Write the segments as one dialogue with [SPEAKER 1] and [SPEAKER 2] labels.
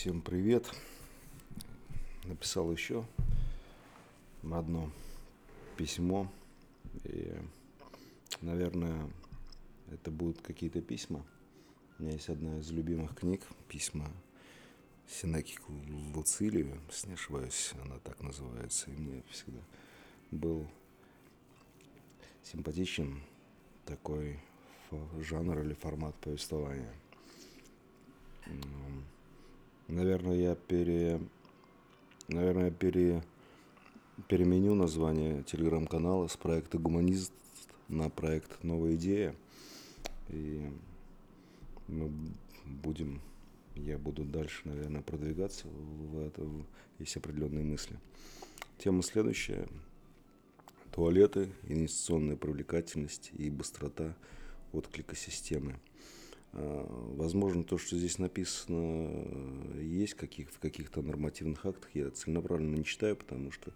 [SPEAKER 1] Всем привет. Написал еще одно письмо. И, наверное, это будут какие-то письма. У меня есть одна из любимых книг, письма Синеки Луцилию, если не ошибаюсь, она так называется. И мне всегда был симпатичен такой жанр или формат повествования – Наверное, я пере... Наверное, пере... переменю название телеграм-канала с проекта «Гуманист» на проект «Новая идея». И мы будем, я буду дальше, наверное, продвигаться в это, есть определенные мысли. Тема следующая. Туалеты, инвестиционная привлекательность и быстрота отклика системы. А, возможно, то, что здесь написано, есть каких, в каких-то нормативных актах. Я целенаправленно не читаю, потому что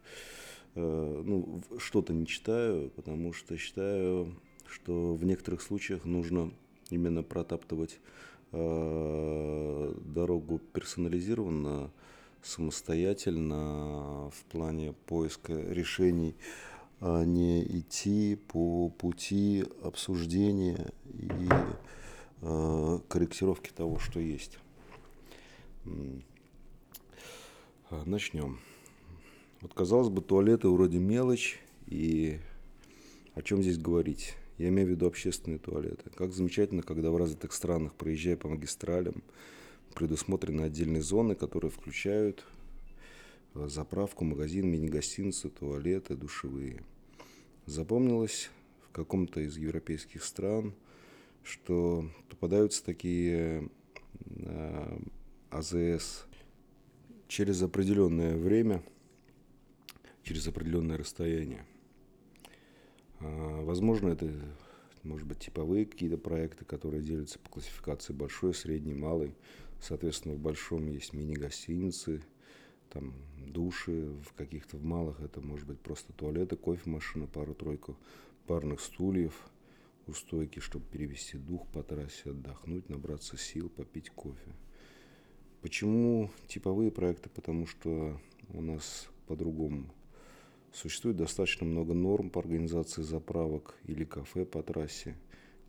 [SPEAKER 1] э, ну, что-то не читаю, потому что считаю, что в некоторых случаях нужно именно протаптывать э, дорогу персонализированно, самостоятельно в плане поиска решений, а не идти по пути обсуждения и Э, корректировки того, что есть. А, Начнем. Вот казалось бы, туалеты вроде мелочь, и о чем здесь говорить? Я имею в виду общественные туалеты. Как замечательно, когда в развитых странах, проезжая по магистралям, предусмотрены отдельные зоны, которые включают э, заправку, магазин, мини-гостиницы, туалеты, душевые. Запомнилось в каком-то из европейских стран – что попадаются такие э, АЗС через определенное время, через определенное расстояние. Э, возможно, это может быть типовые какие-то проекты, которые делятся по классификации большой, средний, малый. Соответственно, в большом есть мини-гостиницы, там души, в каких-то в малых это может быть просто туалеты, кофемашина, пару-тройку парных стульев – у стойки, чтобы перевести дух по трассе, отдохнуть, набраться сил, попить кофе. Почему типовые проекты? Потому что у нас по-другому. Существует достаточно много норм по организации заправок или кафе по трассе.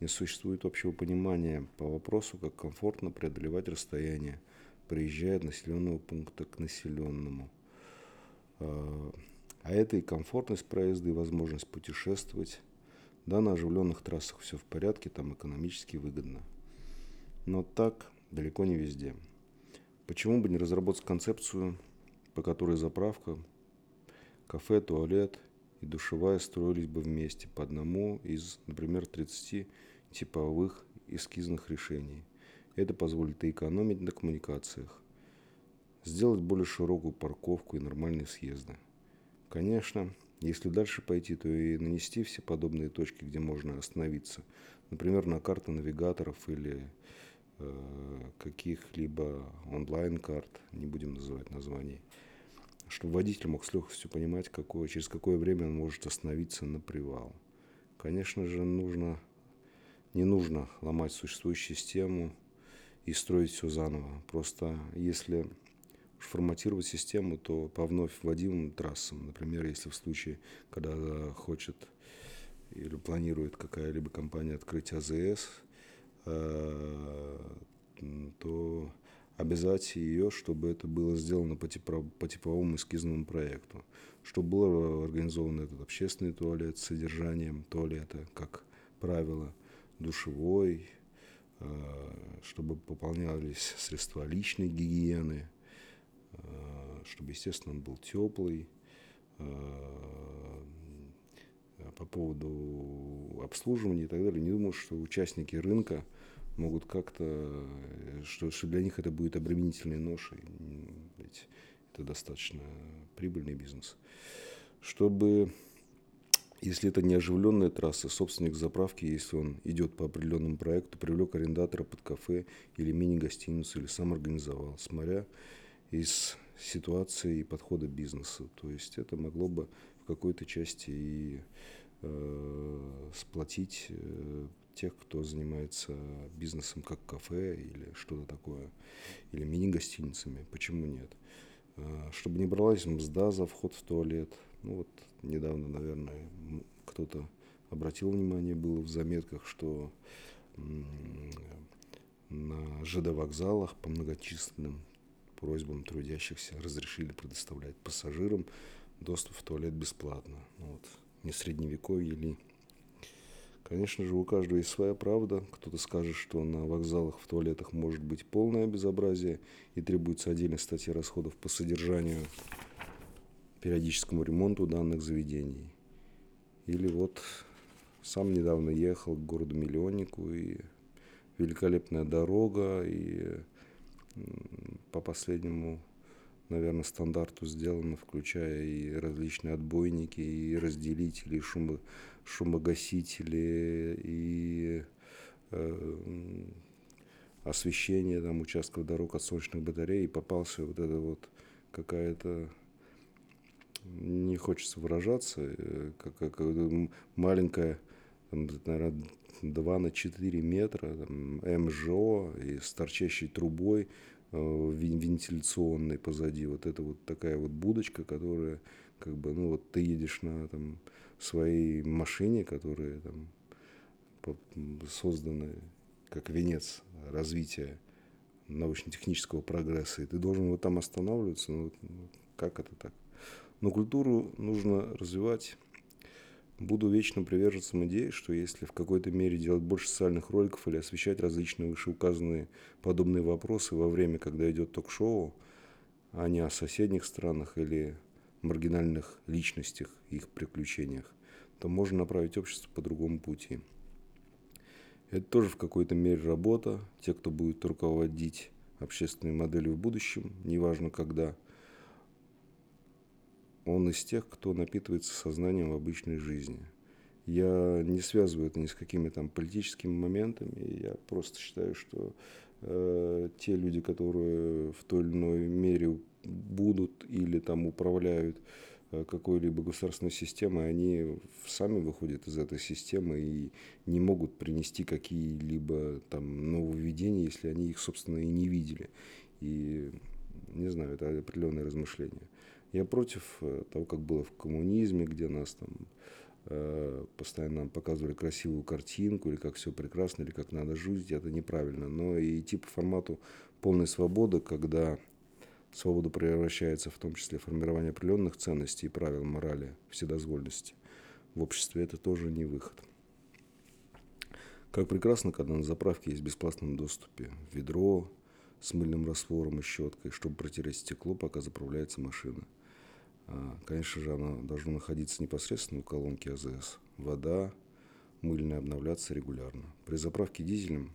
[SPEAKER 1] Не существует общего понимания по вопросу, как комфортно преодолевать расстояние, приезжая от населенного пункта к населенному. А, а это и комфортность проезда, и возможность путешествовать – да, на оживленных трассах все в порядке, там экономически выгодно. Но так далеко не везде. Почему бы не разработать концепцию, по которой заправка, кафе, туалет и душевая строились бы вместе по одному из, например, 30 типовых эскизных решений. Это позволит и экономить на коммуникациях, сделать более широкую парковку и нормальные съезды. Конечно, если дальше пойти, то и нанести все подобные точки, где можно остановиться. Например, на карты навигаторов или э, каких-либо онлайн-карт, не будем называть названий, чтобы водитель мог с легкостью понимать, какое, через какое время он может остановиться на привал. Конечно же, нужно, не нужно ломать существующую систему и строить все заново. Просто если форматировать систему, то по вновь вводимым трассам, например, если в случае, когда хочет или планирует какая-либо компания открыть АЗС, э, то обязать ее, чтобы это было сделано по, типо, по типовому эскизному проекту, чтобы был организован этот общественный туалет с содержанием туалета, как правило, душевой, э, чтобы пополнялись средства личной гигиены, Э, чтобы, естественно, он был теплый. Э, по поводу обслуживания и так далее, не думаю, что участники рынка могут как-то, что, что для них это будет обременительной ношей, ведь это достаточно прибыльный бизнес. Чтобы, если это не оживленная трасса, собственник заправки, если он идет по определенному проекту, привлек арендатора под кафе или мини-гостиницу, или сам организовал, смотря из ситуации и подхода бизнеса. То есть это могло бы в какой-то части и э, сплотить э, тех, кто занимается бизнесом как кафе или что-то такое, или мини-гостиницами. Почему нет? А, чтобы не бралась мзда за вход в туалет. Ну вот недавно, наверное, кто-то обратил внимание, было в заметках, что на ЖД вокзалах по многочисленным просьбам трудящихся разрешили предоставлять пассажирам доступ в туалет бесплатно. Ну, вот, не средневековье ли. Конечно же, у каждого есть своя правда. Кто-то скажет, что на вокзалах в туалетах может быть полное безобразие и требуется отдельная статья расходов по содержанию, периодическому ремонту данных заведений. Или вот сам недавно ехал к городу-миллионнику, и великолепная дорога, и по последнему, наверное, стандарту сделано, включая и различные отбойники, и разделители, и шумо, шумогасители, и э, освещение там участков дорог от солнечных батарей, и попался вот это вот какая-то не хочется выражаться, э, как, как маленькая там, наверное, 2 на 4 метра, там, МЖО и с торчащей трубой э, вентиляционной позади. Вот это вот такая вот будочка, которая как бы, ну вот ты едешь на там, своей машине, которая там созданы как венец развития научно-технического прогресса, и ты должен вот там останавливаться, ну, ну как это так? Но культуру нужно развивать Буду вечно приверженцем идеи, что если в какой-то мере делать больше социальных роликов или освещать различные вышеуказанные подобные вопросы во время, когда идет ток-шоу, а не о соседних странах или маргинальных личностях и их приключениях, то можно направить общество по другому пути. Это тоже в какой-то мере работа. Те, кто будет руководить общественной моделью в будущем, неважно когда – он из тех, кто напитывается сознанием в обычной жизни. Я не связываю это ни с какими там политическими моментами. Я просто считаю, что э, те люди, которые в той или иной мере будут или там управляют э, какой-либо государственной системой, они сами выходят из этой системы и не могут принести какие-либо там нововведения, если они их, собственно, и не видели. И не знаю, это определенное размышление. Я против э, того, как было в коммунизме, где нас там э, постоянно нам показывали красивую картинку, или как все прекрасно, или как надо жить, это неправильно. Но и идти по формату полной свободы, когда свобода превращается в том числе в формирование определенных ценностей и правил морали, вседозвольности в обществе, это тоже не выход. Как прекрасно, когда на заправке есть в бесплатном доступе ведро с мыльным раствором и щеткой, чтобы протереть стекло, пока заправляется машина – конечно же, она должна находиться непосредственно у колонки АЗС. Вода мыльная обновляться регулярно. При заправке дизелем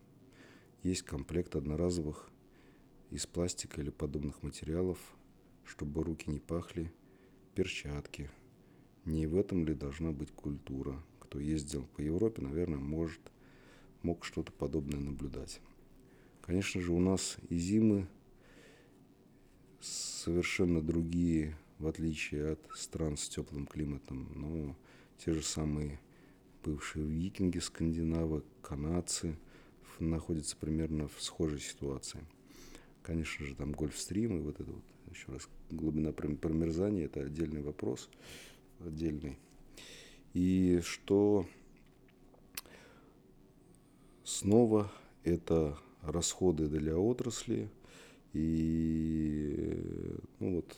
[SPEAKER 1] есть комплект одноразовых из пластика или подобных материалов, чтобы руки не пахли, перчатки. Не в этом ли должна быть культура? Кто ездил по Европе, наверное, может, мог что-то подобное наблюдать. Конечно же, у нас и зимы совершенно другие в отличие от стран с теплым климатом. Но те же самые бывшие викинги, скандинавы, канадцы находятся примерно в схожей ситуации. Конечно же, там гольфстрим и вот это вот, еще раз, глубина промерзания – это отдельный вопрос, отдельный. И что снова это расходы для отрасли, и ну вот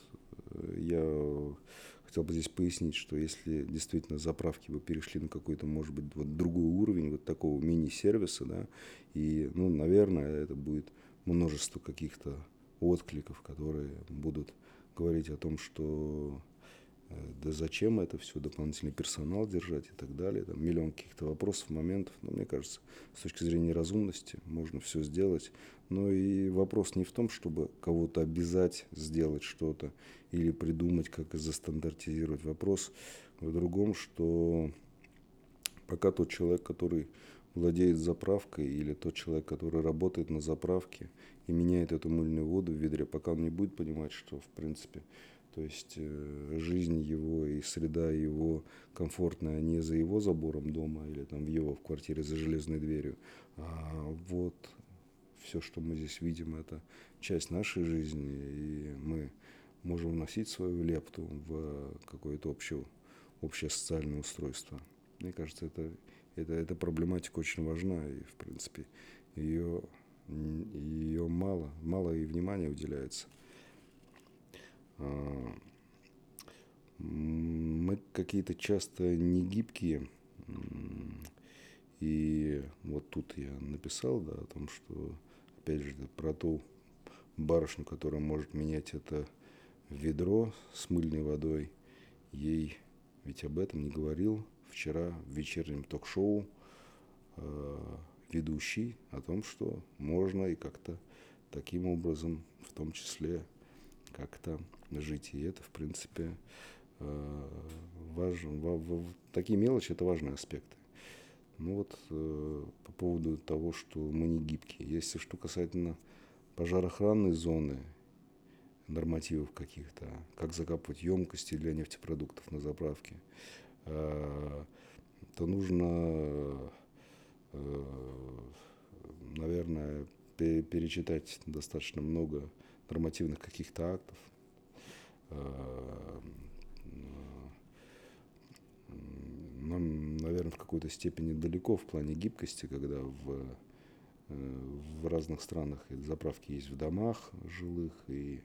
[SPEAKER 1] я хотел бы здесь пояснить, что если действительно заправки бы перешли на какой-то, может быть, вот другой уровень вот такого мини-сервиса, да, и, ну, наверное, это будет множество каких-то откликов, которые будут говорить о том, что э, да зачем это все, дополнительный персонал держать и так далее. Там миллион каких-то вопросов, моментов. Но мне кажется, с точки зрения разумности можно все сделать. Но и вопрос не в том, чтобы кого-то обязать сделать что-то или придумать, как застандартизировать. Вопрос в другом, что пока тот человек, который владеет заправкой, или тот человек, который работает на заправке и меняет эту мыльную воду в ведре, пока он не будет понимать, что, в принципе, То есть э, жизнь его и среда его комфортная не за его забором дома или там в его в квартире за железной дверью, а вот все, что мы здесь видим, это часть нашей жизни, и мы можем вносить свою лепту в какое-то общее, общее социальное устройство. Мне кажется, это, это, эта проблематика очень важна, и, в принципе, ее, ее мало, мало и внимания уделяется. А, мы какие-то часто не гибкие, и вот тут я написал, да, о том, что, опять же, про ту барышню, которая может менять это ведро с мыльной водой, ей ведь об этом не говорил вчера в вечернем ток-шоу э, ведущий о том, что можно и как-то таким образом, в том числе, как-то жить. И это, в принципе, э, важно. Такие мелочи – это важные аспекты. Ну вот э, по поводу того, что мы не гибкие. Если что касательно пожарохранной зоны, нормативов каких-то, как закапывать емкости для нефтепродуктов на заправке, э, то нужно, наверное, перечитать достаточно много нормативных каких-то актов. Э, нам, наверное, в какой-то степени далеко в плане гибкости, когда в, в разных странах заправки есть в домах жилых и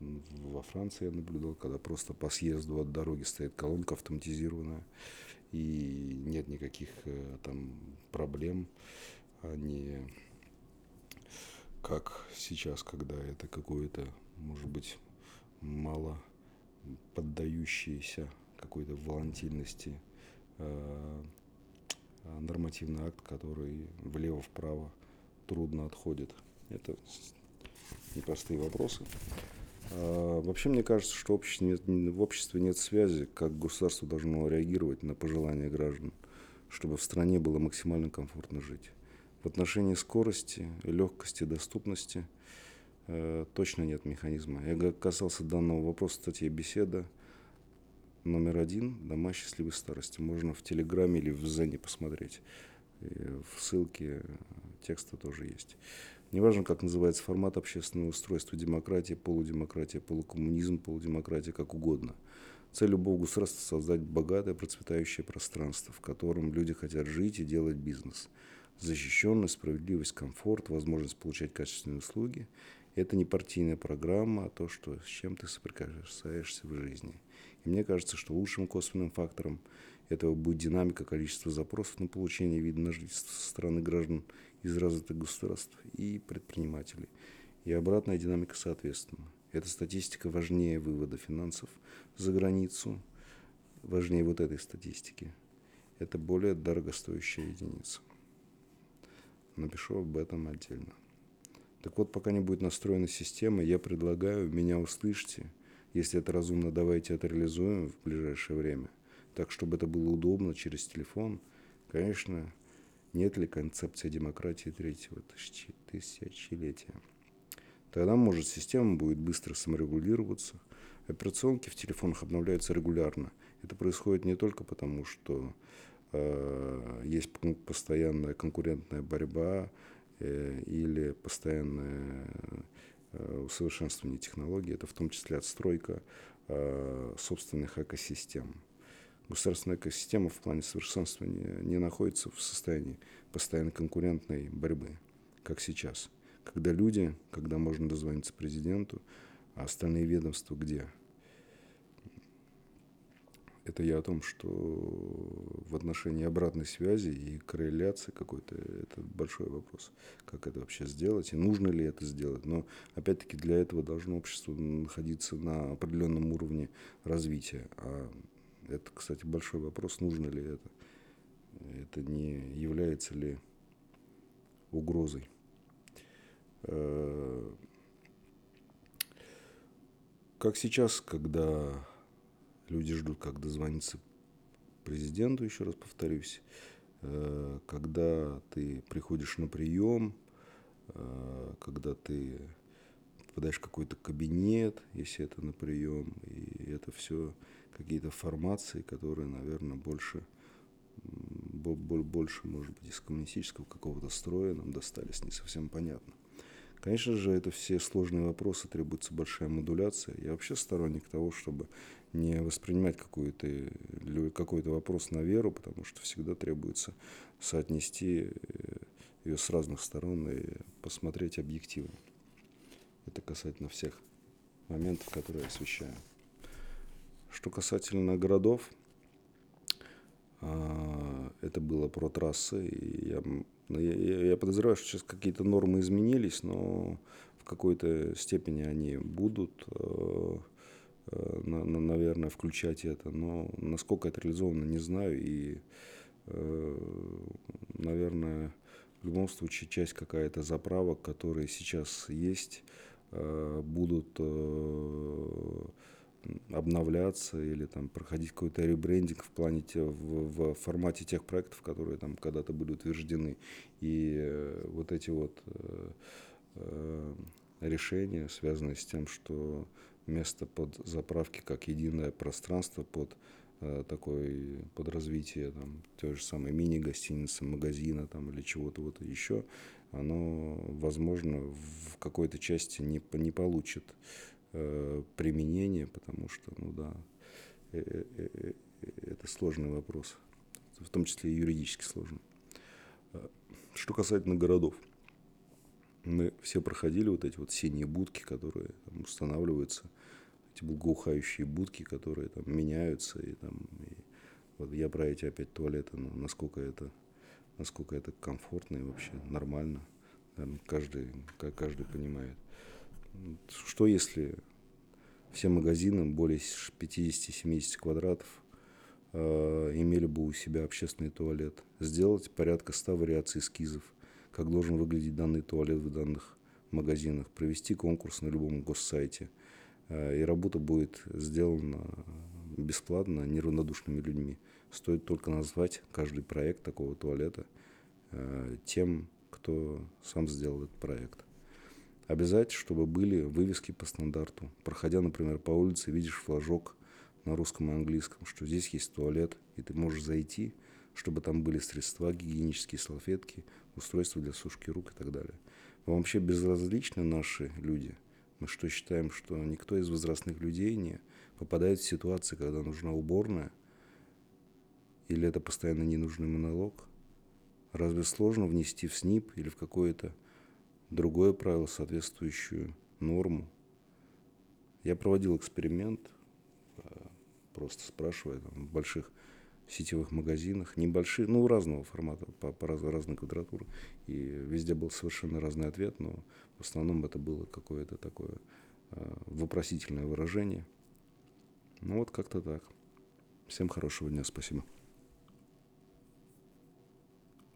[SPEAKER 1] ну, во Франции я наблюдал, когда просто по съезду от дороги стоит колонка автоматизированная, и нет никаких э, там проблем, они как сейчас, когда это какое-то, может быть, мало поддающийся какой-то волатильности э, нормативный акт, который влево-вправо трудно отходит. Это непростые вопросы. А, вообще, мне кажется, что обществе, нет, в обществе нет связи, как государство должно реагировать на пожелания граждан, чтобы в стране было максимально комфортно жить. В отношении скорости, легкости, доступности э, точно нет механизма. Я касался данного вопроса в статье «Беседа» номер один «Дома счастливой старости». Можно в Телеграме или в Зене посмотреть. И в ссылке текста тоже есть. Неважно, как называется формат общественного устройства, демократия, полудемократия, полукоммунизм, полудемократия, как угодно. Цель любого государства – создать богатое, процветающее пространство, в котором люди хотят жить и делать бизнес. Защищенность, справедливость, комфорт, возможность получать качественные услуги – это не партийная программа, а то, что, с чем ты соприкасаешься в жизни. И мне кажется, что лучшим косвенным фактором этого будет динамика количества запросов на получение вида на жительство со стороны граждан – из развитых государств и предпринимателей. И обратная динамика соответственно. Эта статистика важнее вывода финансов за границу, важнее вот этой статистики. Это более дорогостоящая единица. Напишу об этом отдельно. Так вот, пока не будет настроена система, я предлагаю, меня услышьте. Если это разумно, давайте это реализуем в ближайшее время. Так, чтобы это было удобно через телефон. Конечно, нет ли концепции демократии третьего тысячелетия. Тогда, может, система будет быстро саморегулироваться. Операционки в телефонах обновляются регулярно. Это происходит не только потому, что есть постоянная конкурентная борьба э, или постоянное э, усовершенствование технологий. Это в том числе отстройка э, собственных экосистем государственная экосистема в плане совершенствования не находится в состоянии постоянной конкурентной борьбы, как сейчас. Когда люди, когда можно дозвониться президенту, а остальные ведомства где? Это я о том, что в отношении обратной связи и корреляции какой-то, это большой вопрос. Как это вообще сделать и нужно ли это сделать. Но опять-таки для этого должно общество находиться на определенном уровне развития. А это, кстати, большой вопрос, нужно ли это. Это не является ли угрозой. Э, как сейчас, когда люди ждут, как дозвониться президенту, еще раз повторюсь, э, когда ты приходишь на прием, э, когда ты попадаешь в какой-то кабинет, если это на прием, и это все какие-то формации, которые, наверное, больше, больше, может быть, из коммунистического какого-то строя нам достались, не совсем понятно. Конечно же, это все сложные вопросы, требуется большая модуляция. Я вообще сторонник того, чтобы не воспринимать какой-то какой вопрос на веру, потому что всегда требуется соотнести э, ее с разных сторон и посмотреть объективно. Это касательно всех моментов, которые я освещаю. Что касательно городов, это было про трассы. И я, ну, я, я подозреваю, что сейчас какие-то нормы изменились, но в какой-то степени они будут, э, э, наверное, включать это. Но насколько это реализовано, не знаю. И, э, наверное, в любом случае часть какая-то заправок, которые сейчас есть, будут обновляться или там проходить какой-то ребрендинг в плане в, в формате тех проектов, которые там когда-то были утверждены. И э, вот эти вот э, э, решения, связанные с тем, что место под заправки как единое пространство под такой под развитие там той же самой мини-гостиницы, магазина там или чего-то вот еще, оно, возможно, в какой-то части не, не получит э, применение, потому что, ну да, э, э, э, это сложный вопрос, в том числе и юридически сложный. Что касательно городов, мы все проходили вот эти вот синие будки, которые там устанавливаются, эти благоухающие будки, которые там меняются, и там, и вот я про эти опять туалеты, ну, насколько это, насколько это комфортно и вообще нормально, наверное, каждый, каждый понимает. Что если все магазины более 50-70 квадратов э, имели бы у себя общественный туалет? Сделать порядка 100 вариаций эскизов, как должен выглядеть данный туалет в данных магазинах, провести конкурс на любом госсайте. Э, и работа будет сделана бесплатно неравнодушными людьми. Стоит только назвать каждый проект такого туалета э, тем, кто сам сделал этот проект. Обязательно, чтобы были вывески по стандарту. Проходя, например, по улице, видишь флажок на русском и английском, что здесь есть туалет, и ты можешь зайти, чтобы там были средства, гигиенические салфетки, устройства для сушки рук и так далее. Вообще безразличны наши люди? Мы что, считаем, что никто из возрастных людей не попадает в ситуации, когда нужна уборная? Или это постоянно ненужный монолог? Разве сложно внести в СНИП или в какое-то другое правило, соответствующую норму. Я проводил эксперимент, э, просто спрашивая там, в больших сетевых магазинах, небольшие, ну, разного формата, по, по раз, разной квадратуры. И везде был совершенно разный ответ, но в основном это было какое-то такое э, вопросительное выражение. Ну, вот как-то так. Всем хорошего дня, спасибо.